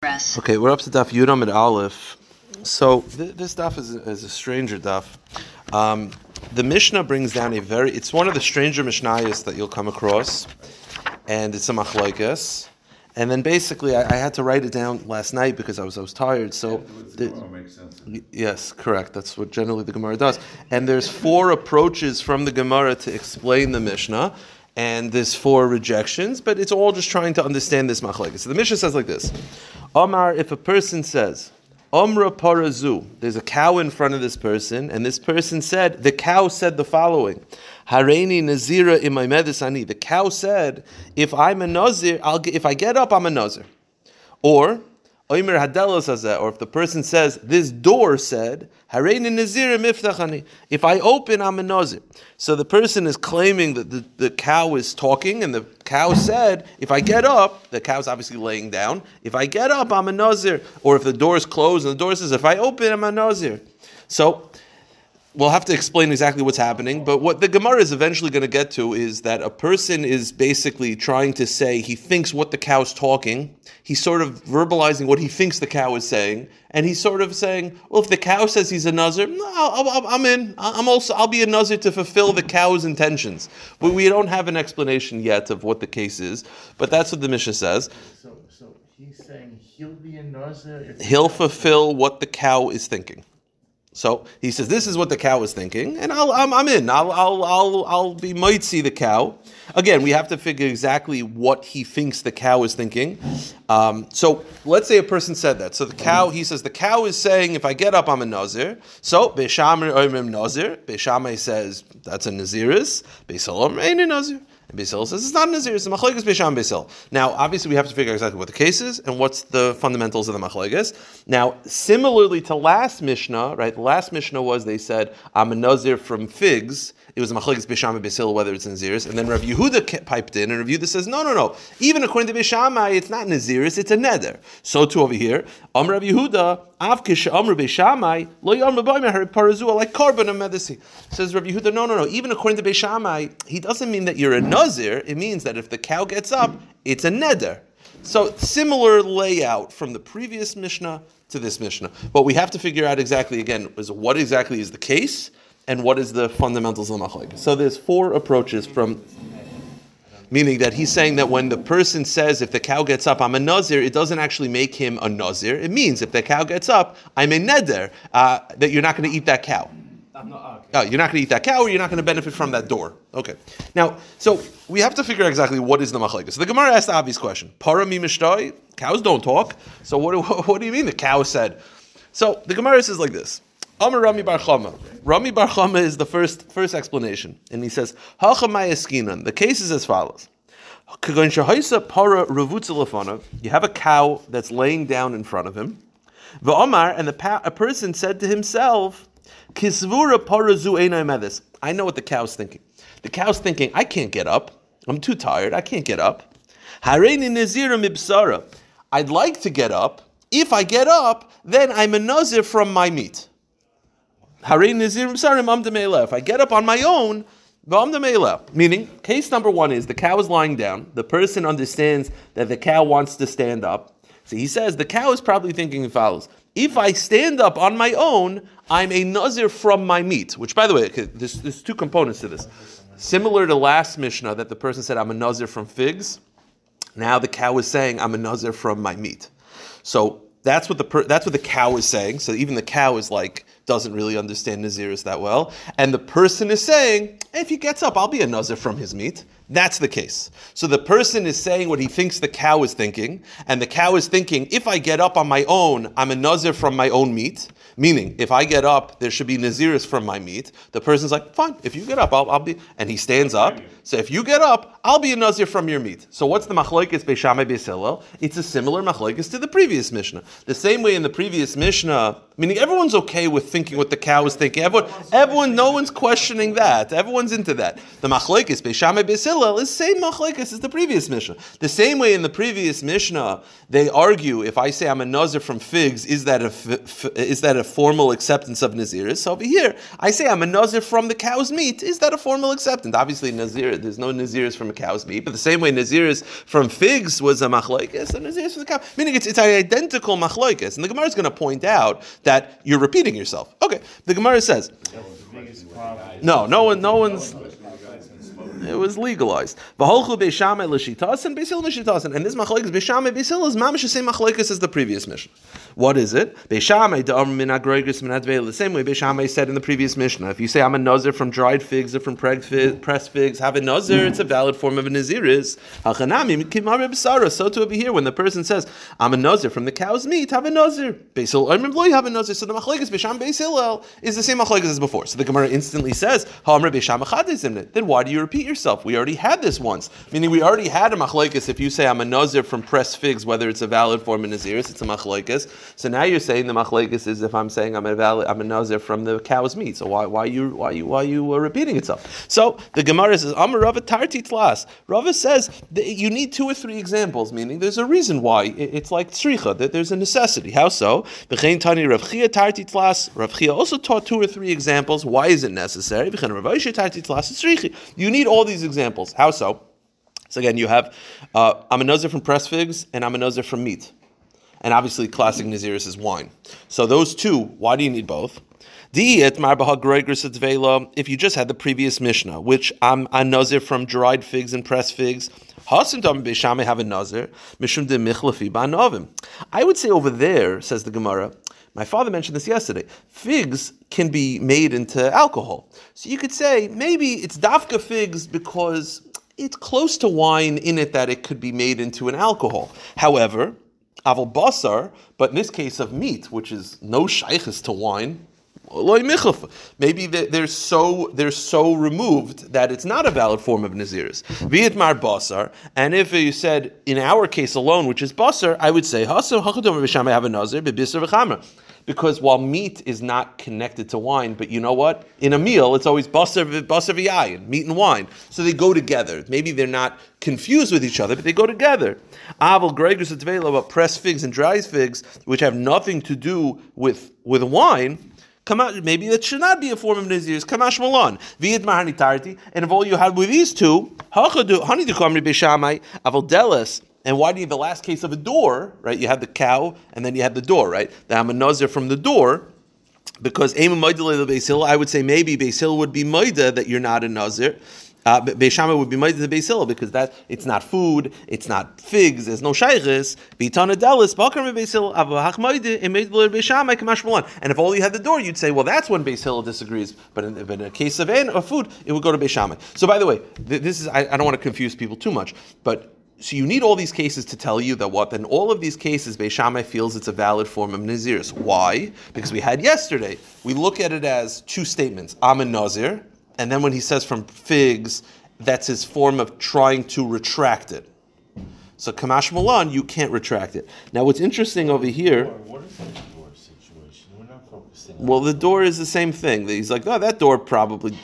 Press. Okay, we're up to Daf Yudam at Aleph. So th- this Daf is a, is a stranger Daf. Um, the Mishnah brings down a very, it's one of the stranger Mishnayos that you'll come across, and it's a machlokes. And then basically, I, I had to write it down last night because I was I was tired. So, the- makes Yes, correct. That's what generally the Gemara does. And there's four approaches from the Gemara to explain the Mishnah, and there's four rejections, but it's all just trying to understand this machlekes. So the Mishnah says like this: Omar, if a person says, Omra parazu, there's a cow in front of this person, and this person said, the cow said the following. Hareini nazira medicine. The cow said, if I'm a nazir, I'll get, if I get up, I'm a nazir. Or Oimer Hadelos hazeh, or if the person says, this door said. If I open, I'm a Nazir. So the person is claiming that the, the cow is talking, and the cow said, if I get up, the cow's obviously laying down. If I get up, I'm a Nazir. Or if the door is closed and the door says, if I open, I'm a Nazir. So we'll have to explain exactly what's happening, but what the Gemara is eventually going to get to is that a person is basically trying to say he thinks what the cow's talking. He's sort of verbalizing what he thinks the cow is saying, and he's sort of saying, "Well, if the cow says he's a nazir, no, I'll- I'll- I'm in. I'm also I'll be a nazir to fulfill the cow's intentions." But we don't have an explanation yet of what the case is. But that's what the Mishnah says. So, so he's saying he'll be a nazir if He'll fulfill what the cow is thinking. So he says, "This is what the cow is thinking, and I'll, I'm, I'm in. I'll, I'll, I'll, I'll be mitzi the cow." Again, we have to figure exactly what he thinks the cow is thinking. Um, so let's say a person said that. So the cow, he says, the cow is saying, "If I get up, I'm a nazir." So beishamar oimim nazir. Beishamai says that's a naziris. Beisalom ain't a nazir. And Basil says it's not a Nazir, it's a Machlekes Beisham Basil. Now, obviously, we have to figure out exactly what the case is and what's the fundamentals of the Machlekes. Now, similarly to last Mishnah, right? The last Mishnah was they said, I'm a Nazir from figs. It was a Machlekes Beisham and Basil, whether it's Naziris. And then Rav Yehuda piped in, and Rav Yehuda says, no, no, no. Even according to Beishamai, it's not Naziris, it's a Neder. So too over here, Am Rav Yehuda, Says Rav Yehuda, no, no, no. Even according to Beishamai, he doesn't mean that you're a Nazir. It means that if the cow gets up, it's a Neder. So similar layout from the previous Mishnah to this Mishnah. But we have to figure out exactly again is what exactly is the case and what is the fundamentals of the machlek. So there's four approaches from meaning that he's saying that when the person says if the cow gets up I'm a nazir, it doesn't actually make him a nazir. It means if the cow gets up I'm a neder uh, that you're not going to eat that cow. Oh, you're not going to eat that cow, or you're not going to benefit from that door. Okay. Now, so we have to figure out exactly what is the machlekes. So the Gemara asked the obvious question: Parami mishtoi? Cows don't talk. So what, do- what do you mean the cow said? So the Gemara says like this: Amar Rami Bar Chama. Rami Bar Chama is the first first explanation, and he says Hachamay eskinan. The case is as follows. You have a cow that's laying down in front of him. The Omar and the pa- a person said to himself, Kisvura parazu. I know what the cow's thinking. The cow's thinking, I can't get up. I'm too tired. I can't get up. Hareini nazira mibsara. I'd like to get up. If I get up, then I'm a nazir from my meat. Hareini nazir mibsara mamdamela. If I get up on my own. Meaning, case number one is the cow is lying down. The person understands that the cow wants to stand up. So he says the cow is probably thinking as follows: If I stand up on my own, I'm a nazir from my meat. Which, by the way, there's, there's two components to this. Similar to last Mishnah, that the person said, "I'm a nazir from figs." Now the cow is saying, "I'm a nazir from my meat." So that's what the per- that's what the cow is saying. So even the cow is like doesn't really understand naziris that well, and the person is saying, "If he gets up, I'll be a nazir from his meat." That's the case. So the person is saying what he thinks the cow is thinking, and the cow is thinking, "If I get up on my own, I'm a nazir from my own meat." Meaning, if I get up, there should be naziris from my meat. The person's like, "Fine, if you get up, I'll, I'll be," and he stands up. So if you get up, I'll be a nazir from your meat. So what's the machlokes beishamai Beis Hillel? It's a similar machlokes to the previous mishnah. The same way in the previous mishnah, Meaning everyone's okay with thinking what the cow is thinking. Everyone, everyone, no one's questioning that. Everyone's into that. The machlekes Beishamai Beis Hillel is same machlekes as the previous Mishnah. The same way in the previous Mishnah, they argue if I say I'm a nazir from figs, is that a f- f- is that a formal acceptance of naziris? So over here, I say I'm a nazir from the cow's meat. Is that a formal acceptance? Obviously, nazir. There's no naziris from a cow's meat, but the same way naziris from figs was a machlekes, and naziris from the cow. Meaning it's it's an identical machlekes, and the Gemara is going to point out that you're repeating yourself. Okay, the Gemara says. No, no one, no one's. It was legalized. V'holchu beishamai beisil. And this machlekes beishamai beisil is mamish the same machlekes as the previous Mishnah. What is it? Beishamai da'am min agroigris min adveil. The same way beishamai said in the previous Mishnah. If you say I'm a nazir from dried figs or from pressed figs, have a nazir. It's a valid form of a naziris. So to be here when the person says I'm a nazir from the cow's meat, have a nazir. Beisil armim lo have a nazir. So the machlekes beisham beisil is the same machlekes as before. So the Gemara instantly says. Then why do you repeat yourself? We already had this once. Meaning we already had a machlekes. If you say I'm a nazir from pressed figs, whether it's a valid form of naziris, it's a machlekes. So now you're saying the machlekes is if I'm saying I'm a valid, I'm a nazir from the cow's meat. So why why you why you why you uh, repeating itself? So the Gemara says I'm a Rava tarti tlas. Rava says you need two or three examples. Meaning there's a reason why it's like tzricha that there's a necessity. How so? V'chein tani Rav Chia tarti tlas. Rav Chia also taught two or three examples. Why is it necessary? You need all these examples. How so? So again, you have uh, I'm a nazir from press figs and I'm a nazir from meat and obviously classic Naziris is wine. So those two, why do you need both? If you just had the previous Mishnah, which I'm a nazir from dried figs and pressed figs, I would say over there, says the Gemara, my father mentioned this yesterday. Figs can be made into alcohol. So you could say maybe it's dafka figs because it's close to wine in it that it could be made into an alcohol. However, aval basar, but in this case of meat, which is no shaykhs to wine, Maybe they're so they're so removed that it's not a valid form of naziris. Vietmar basar, and if you said in our case alone, which is basar, I would say hasu have a nazir because while meat is not connected to wine, but you know what? In a meal, it's always basar basar v'yayin, meat and wine. So they go together. Maybe they're not confused with each other, but they go together. Aval gregus about pressed figs and dried figs, which have nothing to do with with wine. Maybe that should not be a form of Nazir's. Kamash Malon. Mahani Tarti. And if all you had with these two, Hani de Kamri Bishamai, Aval Delis, and why do you have the last case of a door, right? You have the cow and then you have the door, right? The I'm a nazir from the door. Because Aim Maida I would say maybe Basil would be Maida that you're not a nazir. Uh, Beishama would be made to Beisil because that it's not food, it's not figs, there's no shaykhis. Bitana delis bakar Beisil avahachmaide made Beishama kamash And if all you had the door, you'd say, well, that's when Beisil disagrees. But in, in, a case of an of food, it would go to Beishama. So by the way, this is I, I don't want to confuse people too much, but so you need all these cases to tell you that what? In all of these cases, Beishamai feels it's a valid form of Naziris. Why? Because we had yesterday, we look at it as two statements. I'm a Nazir, and then when he says from figs, that's his form of trying to retract it. So Kamash Milan, you can't retract it. Now what's interesting over here. What is that door situation? We're not focusing Well, the door is the same thing. He's like, oh, that door probably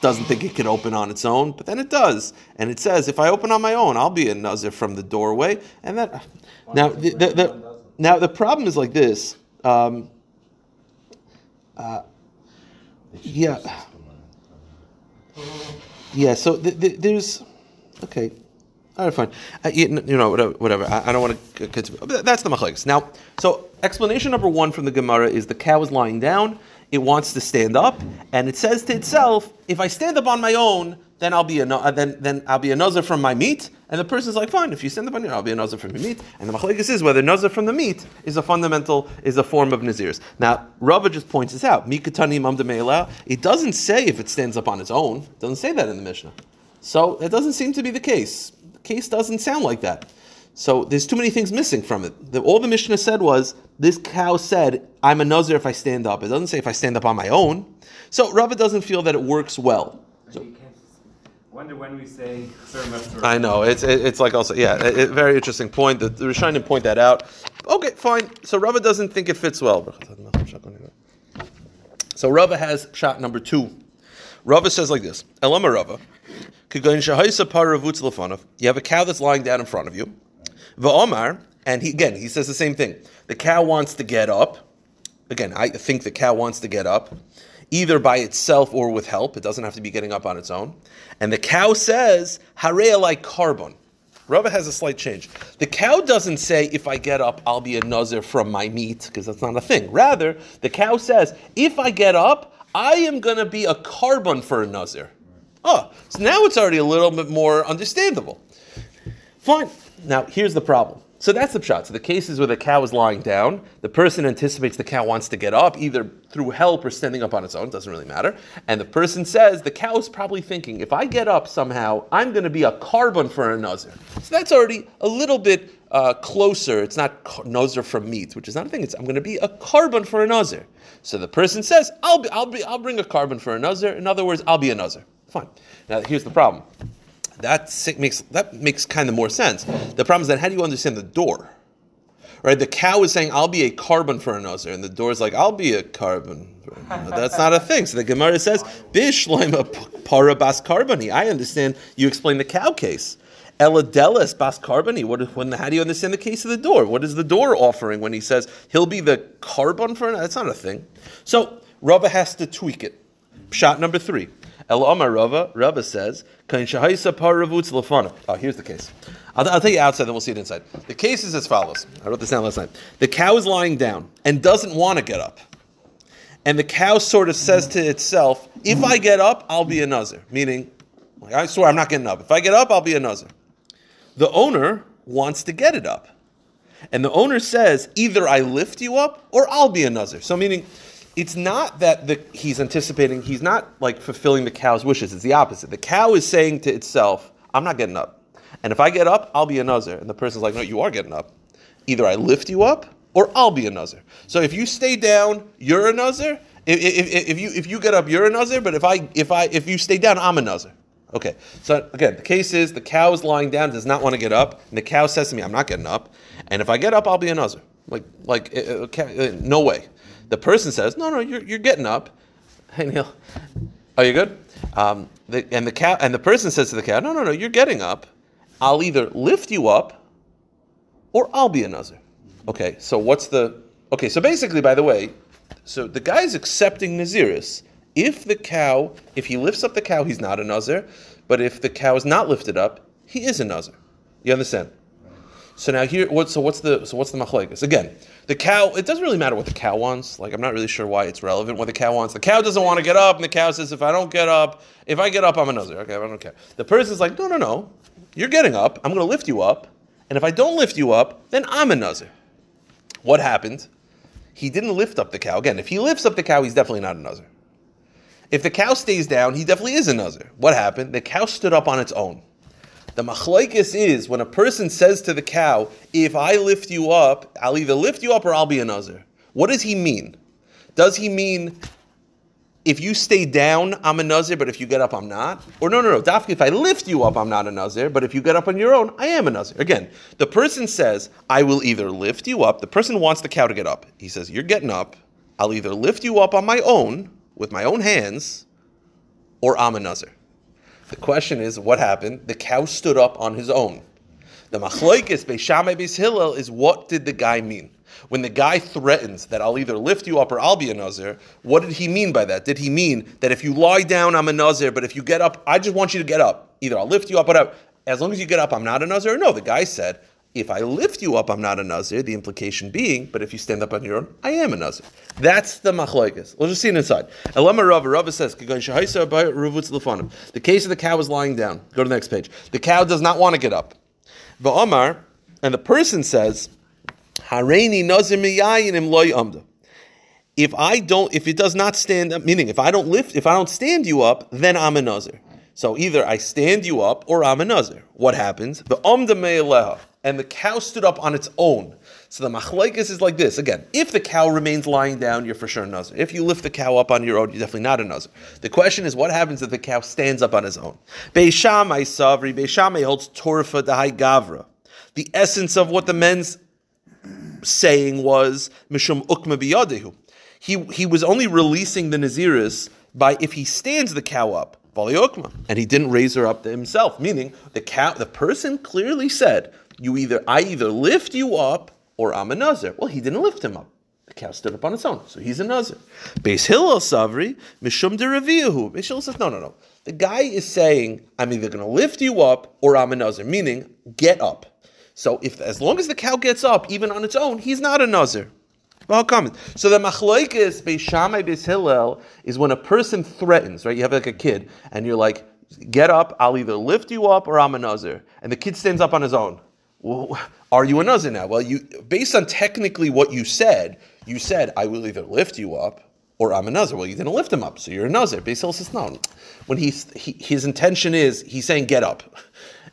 doesn't think it can open on its own, but then it does. And it says, if I open on my own, I'll be a nazir from the doorway. And that now the, the, the now the problem is like this. Um, uh, yeah, yeah. So there's okay. All right, fine. Uh, you, you, know, whatever. whatever. I, I, don't want to. That's the machlekes. Now, so explanation number one from the Gemara is the cow is lying down it wants to stand up, and it says to itself, if I stand up on my own, then I'll be a uh, then then I'll be a nazar from my meat. And the person's like, fine, if you send the on your, I'll be a nazar from your meat. And the machlekes is whether nazar from the meat is a fundamental is a form of nazirs. Now Rava just points this out. Mikatani imam It doesn't say if it stands up on its own. It doesn't say that in the Mishnah. So it doesn't seem to be the case. The case doesn't sound like that. So there's too many things missing from it. The, all the Mishnah said was this cow said, "I'm a nazir if I stand up." It doesn't say if I stand up on my own. So Rava doesn't feel that it works well. So, wonder when we say I know it's it, it's like also yeah, very interesting point. The, the Rishonim point that out. Okay, fine. So Rava doesn't think it fits well. So Rava has shot number two. Rava says like this: Elama Rava, you have a cow that's lying down in front of you. Va'omar, and he, again he says the same thing. The cow wants to get up. Again, I think the cow wants to get up, either by itself or with help. It doesn't have to be getting up on its own. And the cow says, "Hareya like korban." Rava has a slight change. The cow doesn't say, if I get up, I'll be a nazir from my meat, because that's not a thing. Rather, the cow says, if I get up, I am going to be a korban for a nazir. Oh, so now it's already a little bit more understandable. Fine. Now, here's the problem. So that's the shot. So the cases where the cow is lying down, the person anticipates the cow wants to get up, either through help or standing up on its own, doesn't really matter. And the person says the cow is probably thinking, if I get up somehow, I'm going to be a korban for a nazir. So that's already a little bit uh, closer. It's not nazir from meat, which is not a thing. It's I'm going to be a korban for a nazir. So the person says, I'll be, I'll be, I'll bring a korban for a nazir. In other words, I'll be a nazir. Fine. Now here's the problem. That makes that makes kind of more sense. The problem is that how do you understand the door? Right, the cow is saying, "I'll be a korban for a nazir," and the door is like, "I'll be a korban." That's not a thing. So the Gemara says, "Bishloima para bas carboni." I understand. You explain the cow case. Eladelis bas carboni. What? When? How do you understand the case of the door? What is the door offering when he says he'll be the korban for? That's not a thing. So Rava has to tweak it. Shot number three. El Omar Rava, Rava says, Oh, here's the case. I'll, I'll tell you outside, then we'll see it inside. The case is as follows. I wrote this down last night. The cow is lying down and doesn't want to get up. And the cow sort of says to itself, if I get up, I'll be a. Meaning, like, I swear I'm not getting up. If I get up, I'll be a. The owner wants to get it up. And the owner says, either I lift you up or I'll be a. So meaning, it's not that the, he's anticipating, he's not like fulfilling the cow's wishes. It's the opposite. The cow is saying to itself, I'm not getting up. And if I get up, I'll be a. And the person's like, no, you are getting up. Either I lift you up or I'll be a. So if you stay down, you're a nazir. If, if, if, you, if you get up, you're a. But if, I, if, I, if you stay down, I'm a. Okay, so again, the case is the cow is lying down, does not want to get up, and the cow says to me, "I'm not getting up," and if I get up, I'll be a. Like, like, uh, uh, no way. The person says, "No, no, you're, you're getting up." Hey Neil, are you good? Um, the, and the cow and the person says to the cow, "No, no, no, you're getting up. I'll either lift you up, or I'll be a nazir." Okay, so what's the? Okay, so basically, by the way, so the guy's accepting naziris. If the cow, if he lifts up the cow, he's not a nazir. But if the cow is not lifted up, he is a nazir. You understand? So now here, what, so what's the so what's the machlekes again? The cow. It doesn't really matter what the cow wants. Like I'm not really sure why it's relevant what the cow wants. The cow doesn't want to get up, and the cow says, "If I don't get up, if I get up, I'm a nazir." Okay, I don't care. The person's like, "No, no, no. You're getting up. I'm going to lift you up, and if I don't lift you up, then I'm a nazir." What happened? He didn't lift up the cow. Again, if he lifts up the cow, he's definitely not a nazir. If the cow stays down, he definitely is a nazir. What happened? The cow stood up on its own. The machlaikis is when a person says to the cow, "If I lift you up, I'll either lift you up or I'll be a nazir." What does he mean? Does he mean if you stay down, I'm a nazir, but if you get up, I'm not? Or no, no, no. Dafki, if I lift you up, I'm not a nazir, but if you get up on your own, I am a nazir. Again, the person says, "I will either lift you up." The person wants the cow to get up. He says, "You're getting up. I'll either lift you up on my own with my own hands, or I'm a nazir." The question is, what happened? The cow stood up on his own. The machloikis beishamai beis hillel is what did the guy mean? When the guy threatens that I'll either lift you up or I'll be a nazir, what did he mean by that? Did he mean that if you lie down, I'm a nazir, but if you get up, I just want you to get up. Either I'll lift you up, but as long as you get up, I'm not a nazir. No, the guy said, if I lift you up, I'm not a nazir. The implication being, but if you stand up on your own, I am a nazir. That's the machlokes. We'll just see it inside. Elama Rava. Rava says, The case of the cow is lying down. Go to the next page. The cow does not want to get up. Va'amar, and the person says, Hareini nazir miyayinim loy amda. If I don't, if it does not stand up, meaning if I don't lift, if I don't stand you up, then I'm a nazir. So either I stand you up or I'm a nazir. What happens? The amda me'eleha and the cow stood up on its own. So the machlekes is like this. Again, if the cow remains lying down, you're for sure a nazir. If you lift the cow up on your own, you're definitely not a nazir. The question is, what happens if the cow stands up on his own? Beishamai savri, Beishamai holds torfa dahai gavra. The essence of what the men's saying was mishum ukma biyadehu. He he was only releasing the naziris by if he stands the cow up, and he didn't raise her up himself. Meaning the cow, the person clearly said, "You either I either lift you up or I'm a nazir." Well, he didn't lift him up. The cow stood up on its own, so he's a nazir. Beis Hillel savri mishum deraviyahu. Beis Hillel says, "No, no, no." The guy is saying, "I'm either going to lift you up or I'm a nazir," meaning get up. So if as long as the cow gets up, even on its own, he's not a nazir. So the machloikis Beis Shammai Beis Hillel is when a person threatens, right? You have like a kid, and you're like, "Get up! I'll either lift you up or I'm a nazir," and the kid stands up on his own. Well, are you a nazir now? Well, you based on technically what you said, you said I will either lift you up or I'm a nazir. Well, you didn't lift him up, so you're a. Beis Hillel says no. When he's he, his intention is he's saying get up.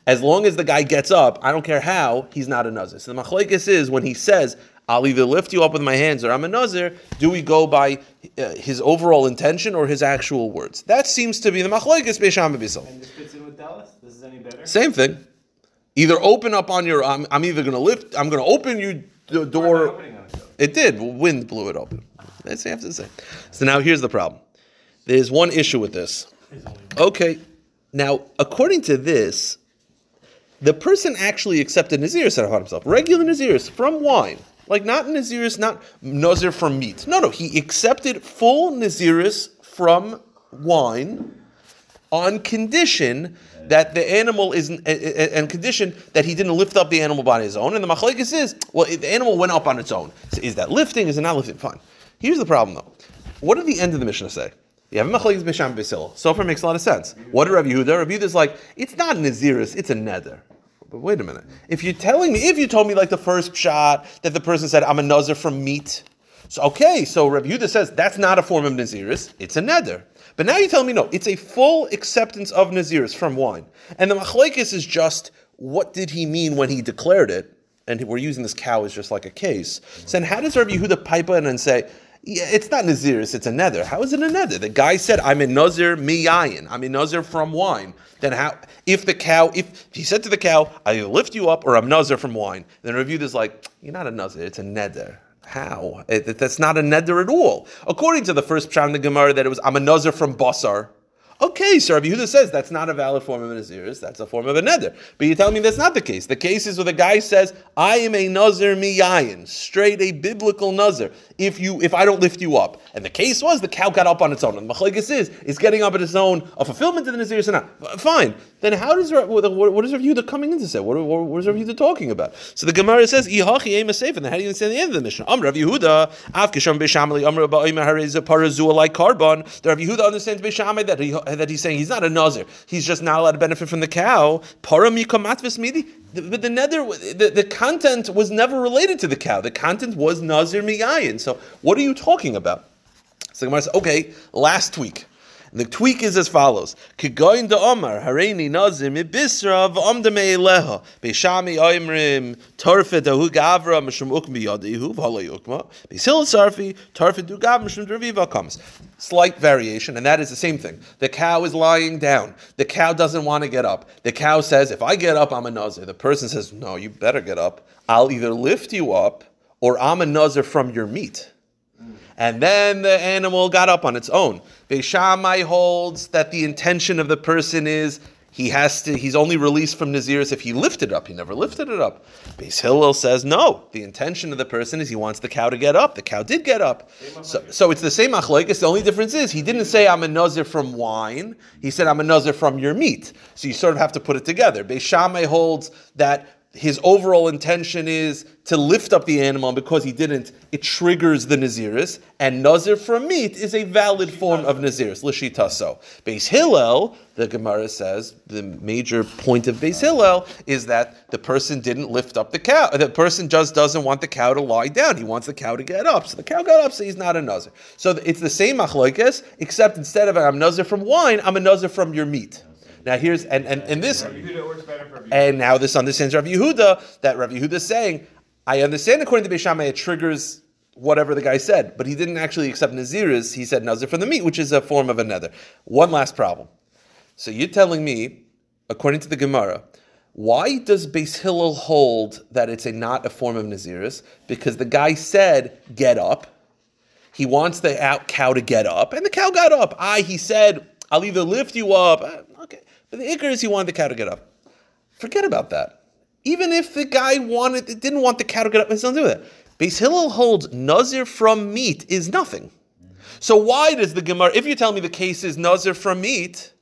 As long as the guy gets up, I don't care how, he's not a nazir. So the machlekes is when he says, I'll either lift you up with my hands or I'm a nazir, do we go by uh, his overall intention or his actual words? That seems to be the machlekes beisham b'bisel. And this fits in with Dallas? This is any better? Same thing. Either open up on your, I'm, I'm either going to lift, I'm going to open you the Or am I door. opening on itself? It did. Wind blew it open. That's what you have to say. So now here's the problem. There's one issue with this. Okay. Now, according to this, the person actually accepted Naziris out of himself. Regular Naziris from wine. Like not Naziris, not Nazir from meat. No, no. He accepted full Naziris from wine on condition that the animal is and condition that he didn't lift up the animal by his own. And the machlekes is, well, the animal went up on its own. So is that lifting? Is it not lifting? Fine. Here's the problem though. What did the end of the Mishnah say? You have a machlekes b'sham b'sil. So far makes a lot of sense. What did Rabbi Yehuda? Rabbi Yehuda is like, it's not Naziris, it's a neder. But wait a minute. If you're telling me, if you told me like the first shot that the person said, I'm a nazir from meat. So okay, so Rabbi Yehuda says that's not a form of Naziris, it's a neder. But now you tell me no, it's a full acceptance of Naziris from wine. And the machlekes is just what did he mean when he declared it? And we're using this cow as just like a case. So then how does Rabbi Yehuda pipe in and say, yeah, it's not Naziris, it's a neder. How is it a neder? The guy said, I'm a Nazir miyayin. I'm a Nazir from wine. Then how, if the cow, if he said to the cow, I lift you up or I'm Nazir from wine, then Rabbi Yehuda is like, you're not a Nazir, it's a neder. How? It- that's not a neder at all. According to the first pshat in the Gemara, that it was I'm a nazir from basar. Okay, so Rabbi Yehuda says that's not a valid form of a naziris, that's a form of a neder. But you're telling me that's not the case. The case is where the guy says, I am a nazir miyayin, straight a biblical nazir, if you if I don't lift you up. And the case was the cow got up on its own. And the machlekes is, is getting up on its own a fulfillment of the naziris or not. Fine. Then how does what, what is Rabbi Yehuda coming in to say? What, what, what is Rabbi Yehuda talking about? So the Gemara says, Ihachi ema seif, and then how do you understand the end of the Mishnah? Am Rav Yehuda, Av kisham beishamali, Am Rabba Oima hareza like korban. The Rav Yehuda understands beishamai that he, that he's saying he's not a nazir. He's just not allowed to benefit from the cow. Para mikamatvis midi. But the neder, the, the content was never related to the cow. The content was nazir miyayin. So what are you talking about? So the Gemara says, okay, last tweak. The tweak is as follows: Kigoyin de Omar Hareini Nazir Mibisra v'Omda Me'eleha Beishami Oimrim Torfet Ahu Gavra Mishum Ukm Biyadihu V'Hala Yukma Beisil Sarfi Torfet Du Gav Mishum Derviva comes. Slight variation, and that is the same thing. The cow is lying down. The cow doesn't want to get up. The cow says, "If I get up, I'm a nazir." The person says, "No, you better get up. I'll either lift you up, or I'm a nazir from your meat." And then the animal got up on its own. Beishamai holds that the intention of the person is he has to, he's only released from Naziris if he lifted up. He never lifted it up. Beis Hillel says no. The intention of the person is he wants the cow to get up. The cow did get up. So, so it's the same machlekes. The only difference is he didn't say I'm a nazir from wine. He said I'm a nazir from your meat. So you sort of have to put it together. Beishamai holds that his overall intention is to lift up the animal, because he didn't, it triggers the Naziris, and Nazir from meat is a valid form of Naziris, Lishita so. Beis Hillel, the Gemara says, the major point of Beis Hillel is that the person didn't lift up the cow. The person just doesn't want the cow to lie down. He wants the cow to get up. So the cow got up, so he's not a Nazir. So it's the same machlokes, except instead of I'm Nazir from wine, I'm a Nazir from your meat. Now here's, and, and, and this, Rabbi Yehuda works better and now this understands Rav Yehuda that Rav Yehuda is saying, I understand according to Beishamai it triggers whatever the guy said, but he didn't actually accept Naziris. He said Nazir from the meat, which is a form of a neder. One last problem. So you're telling me, according to the Gemara, Why does Beis Hillel hold that it's a not a form of Naziris? Because the guy said, get up. He wants the cow to get up, and the cow got up. I, he said, I'll either lift you up. Uh, Okay. But the ikr is he wanted the cow to get up. Forget about that. Even if the guy wanted, didn't want the cow to get up, don't do that. Beis Hillel holds nazir from meat is nothing. So why does the Gemara? If you tell me the case is nazir from meat,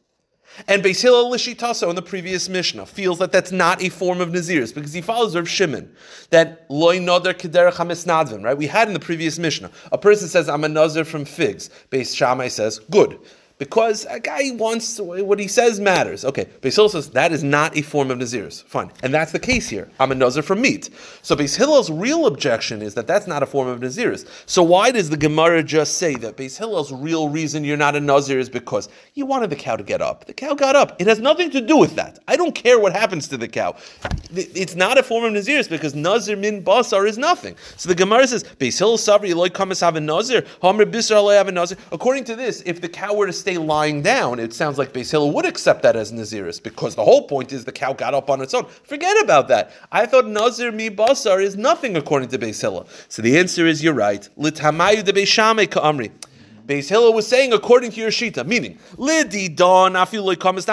and Beis Hillel Lishitaso in the previous Mishnah feels that that's not a form of Naziris because he follows Rav Shimon that loy noder kederach hamisnadvim, right? We had in the previous Mishnah a person says I'm a Nazir from figs. Beis Shammai says good because a guy wants what he says matters. Okay, Beis Hillel says that is not a form of Naziris. Fine, and that's the case here. I'm a Nazir from meat. So Beis Hillel's real objection is that that's not a form of Naziris. So why does the Gemara just say that Beis Hillel's real reason you're not a Nazir is because you wanted the cow to get up? The cow got up. It has nothing to do with that. I don't care what happens to the cow. It's not a form of Naziris because Nazir min basar is nothing. So the Gemara says Beis Hillel sabri kamas have a Nazir. Homer bisar have a Nazir. According to this, if the cow were to stay lying down, it sounds like Beis Hillel would accept that as Naziris because the whole point is the cow got up on its own. Forget about that. I thought Nazir mi basar is nothing according to Beis Hillel. So the answer is you're right. Litamayu de Beishame ka'amri. Beis Hillel was saying according to your shita, meaning lidi don afilu kamas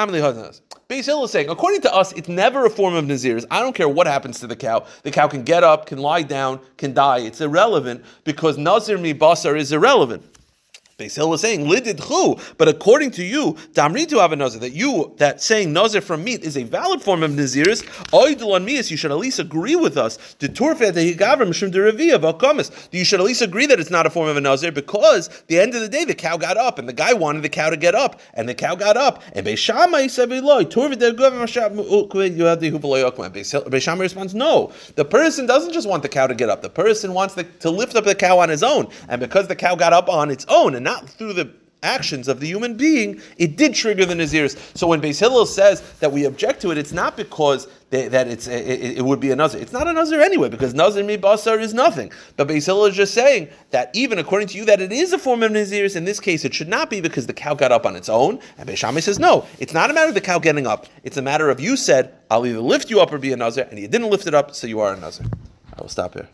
Beis Hillel is saying, according to us, it's never a form of Naziris. I don't care what happens to the cow. The cow can get up, can lie down, can die. It's irrelevant because Nazir mi basar is irrelevant. Beis Hillel is saying lidid chu, but according to you, damri to have a nazir that you that saying nazir from meat is a valid form of naziris. Oidul on mias, you should at least agree with us. You should at least agree that it's not a form of a nazir because the end of the day the cow got up and the guy wanted the cow to get up and the cow got up and Beis Shammai said below turfet the higavrim you have the huvaloy Beis Shammai responds no. The person doesn't just want the cow to get up. The person wants the, to lift up the cow on his own and because the cow got up on its own and not through the actions of the human being, it did trigger the Naziris. So when Beis Hillel says that we object to it, it's not because they, that it's it, it, would be a Nazir. It's not a Nazir anyway, because Nazir mi basar is nothing. But Beis Hillel is just saying that even according to you, that it is a form of Naziris. In this case, it should not be because the cow got up on its own. And Beis Shammai says, no, it's not a matter of the cow getting up. It's a matter of you said, I'll either lift you up or be a Nazir, and you didn't lift it up, so you are a Nazir. I will stop here.